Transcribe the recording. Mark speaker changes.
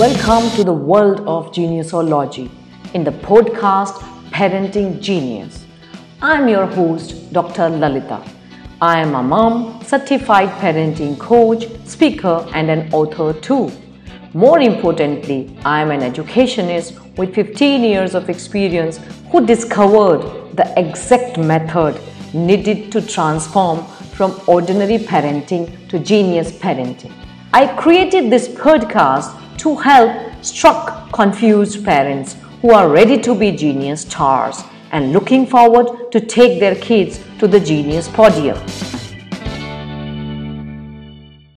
Speaker 1: Welcome to the world of geniusology in the podcast Parenting Genius. I'm your host, Dr. Lalita. I am a mom, certified parenting coach, speaker, and an author too. More importantly, I am an educationist with 15 years of experience who discovered the exact method needed to transform from ordinary parenting to genius parenting. I created this podcast to help struck, confused parents who are ready to be genius stars and looking forward to take their kids to the genius podium.